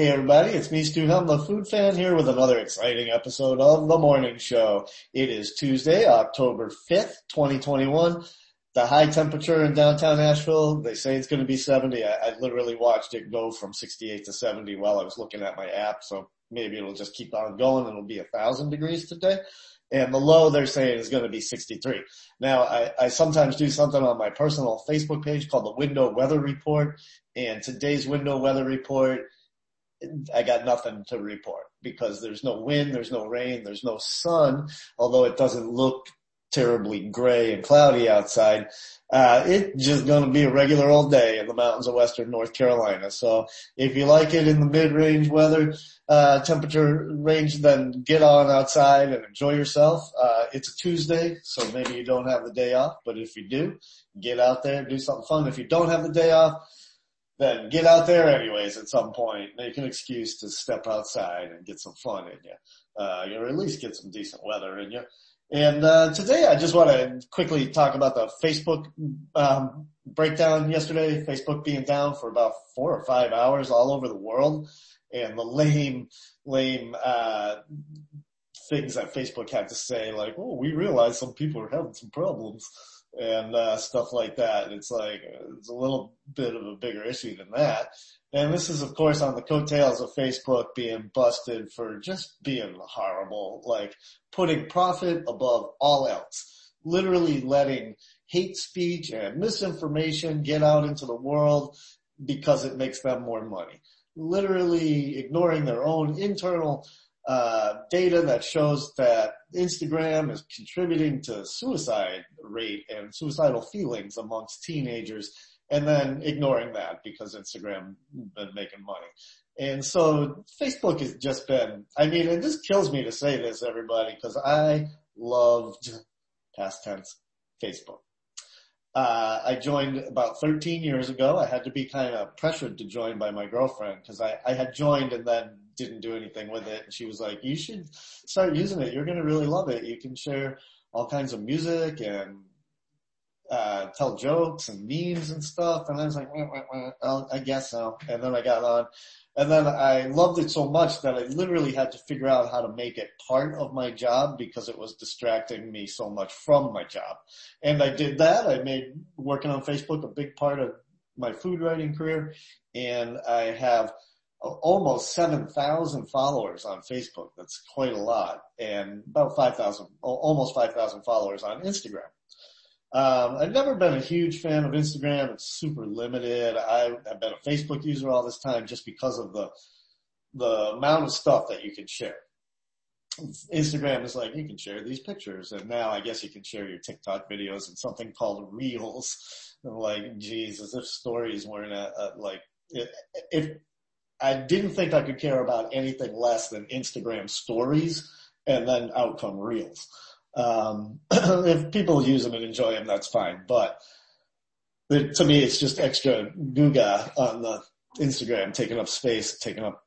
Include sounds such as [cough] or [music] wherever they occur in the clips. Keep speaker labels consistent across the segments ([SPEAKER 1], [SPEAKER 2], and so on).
[SPEAKER 1] Hey everybody, it's me Stu Helm, the food fan here with another exciting episode of The Morning Show. It is Tuesday, October 5th, 2021. The high temperature in downtown Asheville, they say it's going to be 70. I, I literally watched it go from 68 to 70 while I was looking at my app, so maybe it'll just keep on going and it'll be a thousand degrees today. And the low they're saying is going to be 63. Now I, I sometimes do something on my personal Facebook page called the window weather report and today's window weather report I got nothing to report because there's no wind, there's no rain, there's no sun, although it doesn't look terribly gray and cloudy outside. Uh, it's just going to be a regular old day in the mountains of western North Carolina. So if you like it in the mid-range weather, uh, temperature range, then get on outside and enjoy yourself. Uh, it's a Tuesday, so maybe you don't have the day off, but if you do, get out there, do something fun. If you don't have the day off, then get out there anyways at some point. Make an excuse to step outside and get some fun in you. Uh, or at least get some decent weather in you. And, uh, today I just want to quickly talk about the Facebook, um, breakdown yesterday. Facebook being down for about four or five hours all over the world and the lame, lame, uh, things that Facebook had to say like, oh, we realize some people are having some problems and uh, stuff like that. It's like it's a little bit of a bigger issue than that. And this is, of course, on the coattails of Facebook being busted for just being horrible, like putting profit above all else, literally letting hate speech and misinformation get out into the world because it makes them more money. Literally ignoring their own internal uh, data that shows that Instagram is contributing to suicide rate and suicidal feelings amongst teenagers and then ignoring that because Instagram been making money. And so Facebook has just been, I mean, it just kills me to say this everybody because I loved past tense Facebook. Uh, I joined about 13 years ago. I had to be kind of pressured to join by my girlfriend because I, I had joined and then didn't do anything with it. And she was like, you should start using it. You're going to really love it. You can share all kinds of music and, uh, tell jokes and memes and stuff. And I was like, wah, wah, wah. I guess so. And then I got on and then I loved it so much that I literally had to figure out how to make it part of my job because it was distracting me so much from my job. And I did that. I made working on Facebook a big part of my food writing career and I have almost 7,000 followers on Facebook. That's quite a lot. And about 5,000, almost 5,000 followers on Instagram. Um, I've never been a huge fan of Instagram. It's super limited. I, have been a Facebook user all this time just because of the, the amount of stuff that you can share. Instagram is like, you can share these pictures and now I guess you can share your TikTok videos and something called Reels. like, geez, as if stories weren't a, a like, if, I didn't think I could care about anything less than Instagram stories and then outcome reels. Um, [clears throat] if people use them and enjoy them, that's fine. But it, to me, it's just extra guga on the Instagram, taking up space, taking up,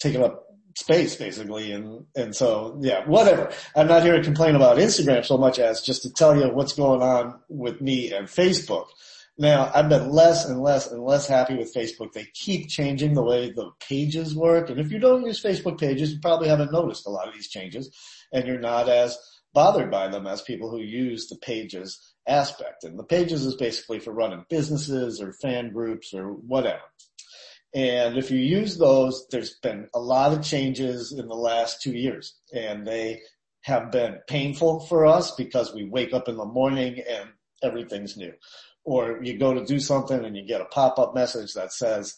[SPEAKER 1] taking up space basically. And, and so yeah, whatever. I'm not here to complain about Instagram so much as just to tell you what's going on with me and Facebook. Now, I've been less and less and less happy with Facebook. They keep changing the way the pages work. And if you don't use Facebook pages, you probably haven't noticed a lot of these changes and you're not as bothered by them as people who use the pages aspect. And the pages is basically for running businesses or fan groups or whatever. And if you use those, there's been a lot of changes in the last two years and they have been painful for us because we wake up in the morning and everything's new or you go to do something and you get a pop-up message that says,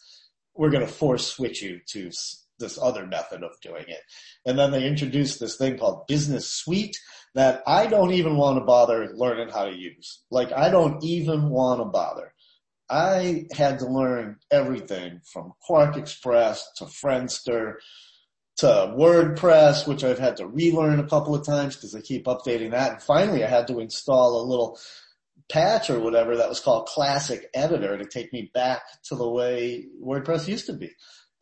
[SPEAKER 1] we're going to force switch you to this other method of doing it. And then they introduced this thing called business suite that I don't even want to bother learning how to use. Like I don't even want to bother. I had to learn everything from QuarkXPress to Friendster to WordPress, which I've had to relearn a couple of times because they keep updating that. And finally I had to install a little patch or whatever that was called classic editor to take me back to the way WordPress used to be.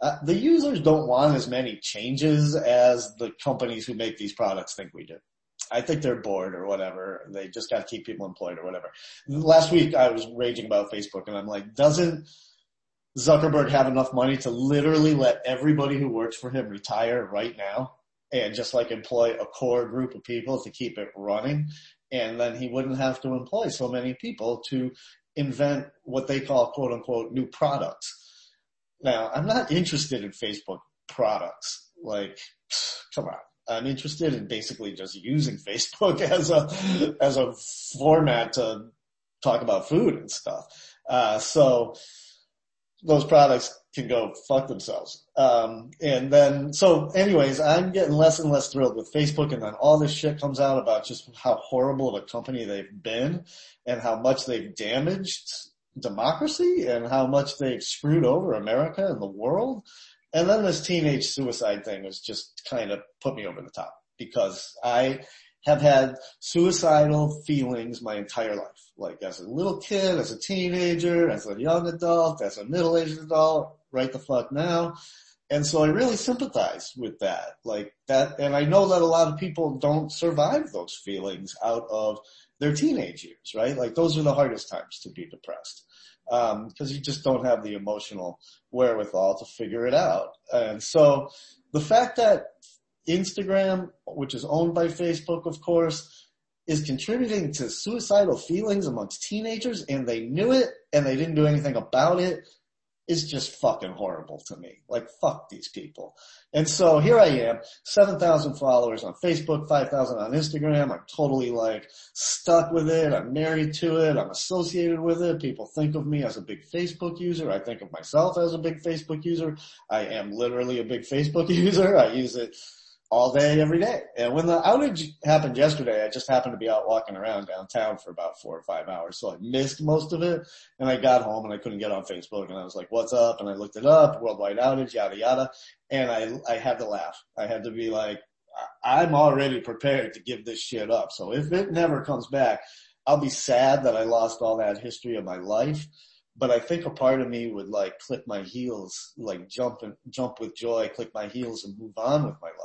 [SPEAKER 1] Uh, the users don't want as many changes as the companies who make these products think we do. I think they're bored or whatever. They just got to keep people employed or whatever. Last week I was raging about Facebook and I'm like, doesn't Zuckerberg have enough money to literally let everybody who works for him retire right now and just like employ a core group of people to keep it running. And then he wouldn't have to employ so many people to invent what they call quote unquote new products. Now, I'm not interested in Facebook products. Like, come on. I'm interested in basically just using [laughs] Facebook as a, as a format to talk about food and stuff. Uh, so those products can go fuck themselves. Um, and then, so anyways, I'm getting less and less thrilled with Facebook and then all this shit comes out about just how horrible of a company they've been and how much they've damaged democracy and how much they've screwed over America and the world. And then this teenage suicide thing has just kind of put me over the top because I have had suicidal feelings my entire life. Like as a little kid, as a teenager, as a young adult, as a middle-aged adult, right the fuck now. And so I really sympathize with that. Like that, and I know that a lot of people don't survive those feelings out of their teenage years, right? Like those are the hardest times to be depressed. Um, cause you just don't have the emotional wherewithal to figure it out. And so the fact that Instagram, which is owned by Facebook, of course, is contributing to suicidal feelings amongst teenagers and they knew it and they didn't do anything about it is just fucking horrible to me. Like fuck these people. And so here I am, 7,000 followers on Facebook, 5,000 on Instagram. I'm totally like stuck with it. I'm married to it. I'm associated with it. People think of me as a big Facebook user. I think of myself as a big Facebook user. I am literally a big Facebook [laughs] user. I use it all day, every day. And when the outage happened yesterday, I just happened to be out walking around downtown for about four or five hours. So I missed most of it. And I got home and I couldn't get on Facebook and I was like, what's up? And I looked it up, worldwide outage, yada, yada. And I, I had to laugh. I had to be like, I'm already prepared to give this shit up. So if it never comes back, I'll be sad that I lost all that history of my life but I think a part of me would like click my heels, like jump and jump with joy, click my heels and move on with my life.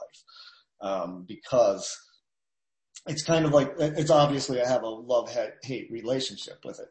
[SPEAKER 1] Um, because it's kind of like, it's obviously I have a love hate relationship with it.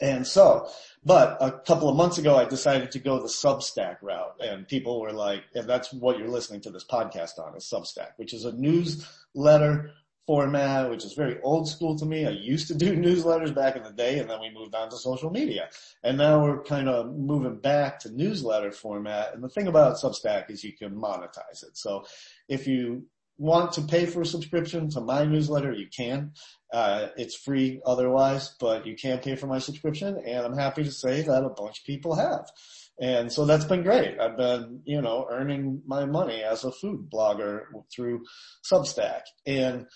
[SPEAKER 1] And so, but a couple of months ago, I decided to go the Substack route and people were like, and that's what you're listening to this podcast on is Substack, which is a newsletter format, which is very old school to me. I used to do [laughs] newsletters back in the day and then we moved on to social media. And now we're kind of moving back to newsletter format. And the thing about Substack is you can monetize it. So if you want to pay for a subscription to my newsletter, you can. Uh, it's free otherwise, but you can pay for my subscription and I'm happy to say that a bunch of people have. And so that's been great. I've been, you know, earning my money as a food blogger through Substack. And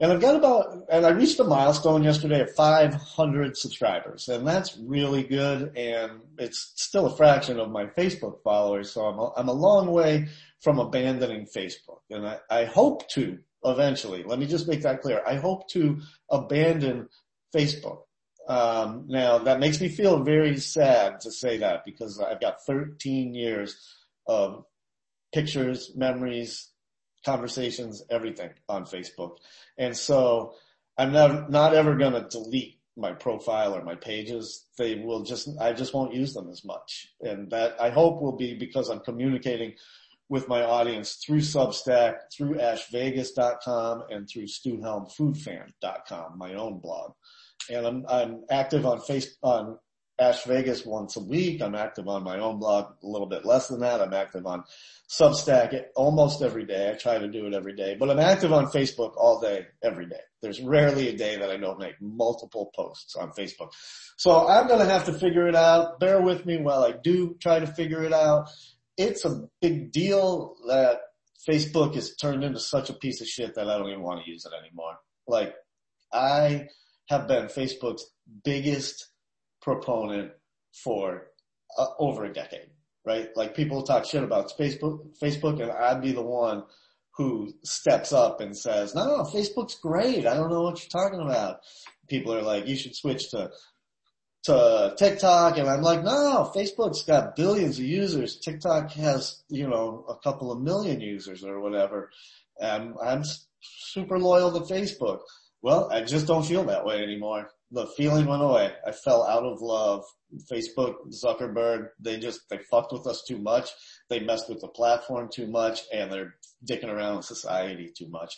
[SPEAKER 1] and I've got about, and I reached a milestone yesterday of 500 subscribers and that's really good and it's still a fraction of my Facebook followers. So I'm a, I'm a long way from abandoning Facebook and I, I hope to eventually, let me just make that clear. I hope to abandon Facebook. Um, now that makes me feel very sad to say that because I've got 13 years of pictures, memories, conversations, everything on Facebook. And so I'm not, not ever going to delete my profile or my pages. They will just, I just won't use them as much. And that I hope will be because I'm communicating with my audience through Substack, through ashvegas.com and through stuhelmfoodfan.com, my own blog. And I'm, I'm active on face, on Ash Vegas once a week. I'm active on my own blog a little bit less than that. I'm active on Substack almost every day. I try to do it every day, but I'm active on Facebook all day, every day. There's rarely a day that I don't make multiple posts on Facebook. So I'm going to have to figure it out. Bear with me while I do try to figure it out. It's a big deal that Facebook is turned into such a piece of shit that I don't even want to use it anymore. Like I have been Facebook's biggest proponent for uh, over a decade, right? Like people talk shit about Facebook, Facebook and I'd be the one who steps up and says, no, no, Facebook's great. I don't know what you're talking about. People are like, you should switch to, to TikTok. And I'm like, no, Facebook's got billions of users. TikTok has, you know, a couple of million users or whatever. And I'm super loyal to Facebook. Well, I just don't feel that way anymore. The feeling went away. I fell out of love. Facebook, Zuckerberg, they just, they fucked with us too much. They messed with the platform too much and they're dicking around with society too much.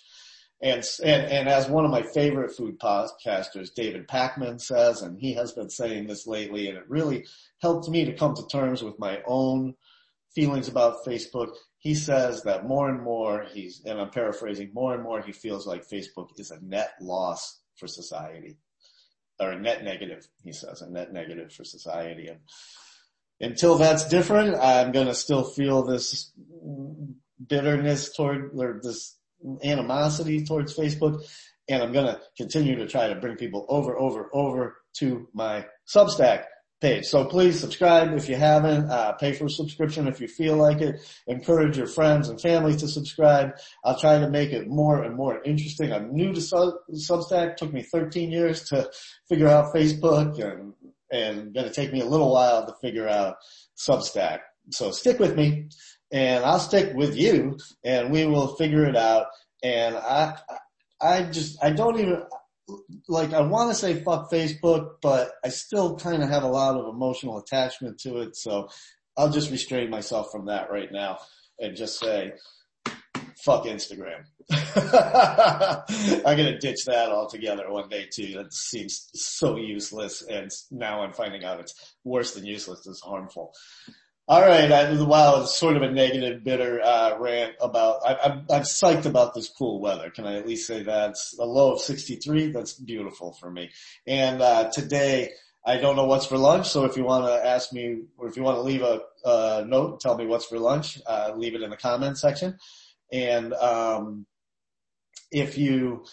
[SPEAKER 1] And, and, and as one of my favorite food podcasters, David Pakman says, and he has been saying this lately, and it really helped me to come to terms with my own feelings about Facebook. He says that more and more he's, and I'm paraphrasing, more and more he feels like Facebook is a net loss for society. Or a net negative, he says, a net negative for society. And until that's different, I'm gonna still feel this bitterness toward, or this animosity towards Facebook. And I'm gonna continue to try to bring people over, over, over to my Substack page. So please subscribe if you haven't, uh, pay for subscription if you feel like it, encourage your friends and family to subscribe. I'll try to make it more and more interesting. I'm new to Sub- Substack, took me 13 years to figure out Facebook and, and gonna take me a little while to figure out Substack. So stick with me and I'll stick with you and we will figure it out. And I, I just, I don't even, like I want to say fuck Facebook, but I still kind of have a lot of emotional attachment to it. So I'll just restrain myself from that right now and just say fuck Instagram. [laughs] I'm to ditch that altogether one day too. That seems so useless. And now I'm finding out it's worse than useless. It's harmful. All right. I, wow, it's sort of a negative, bitter uh, rant about. I, I'm, I'm psyched about this cool weather. Can I at least say that's a low of 63. That's beautiful for me. And uh, today, I don't know what's for lunch. So if you want to ask me, or if you want to leave a, a note, tell me what's for lunch. Uh, leave it in the comment section. And um, if you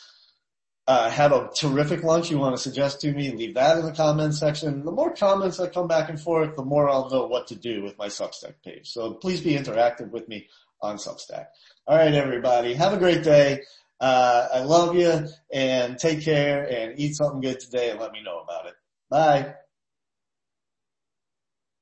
[SPEAKER 1] uh, have a terrific lunch you want to suggest to me, leave that in the comments section. The more comments that come back and forth, the more I'll know what to do with my Substack page. So please be interactive with me on Substack. All right, everybody. Have a great day. Uh, I love you and take care and eat something good today and let me know about it. Bye.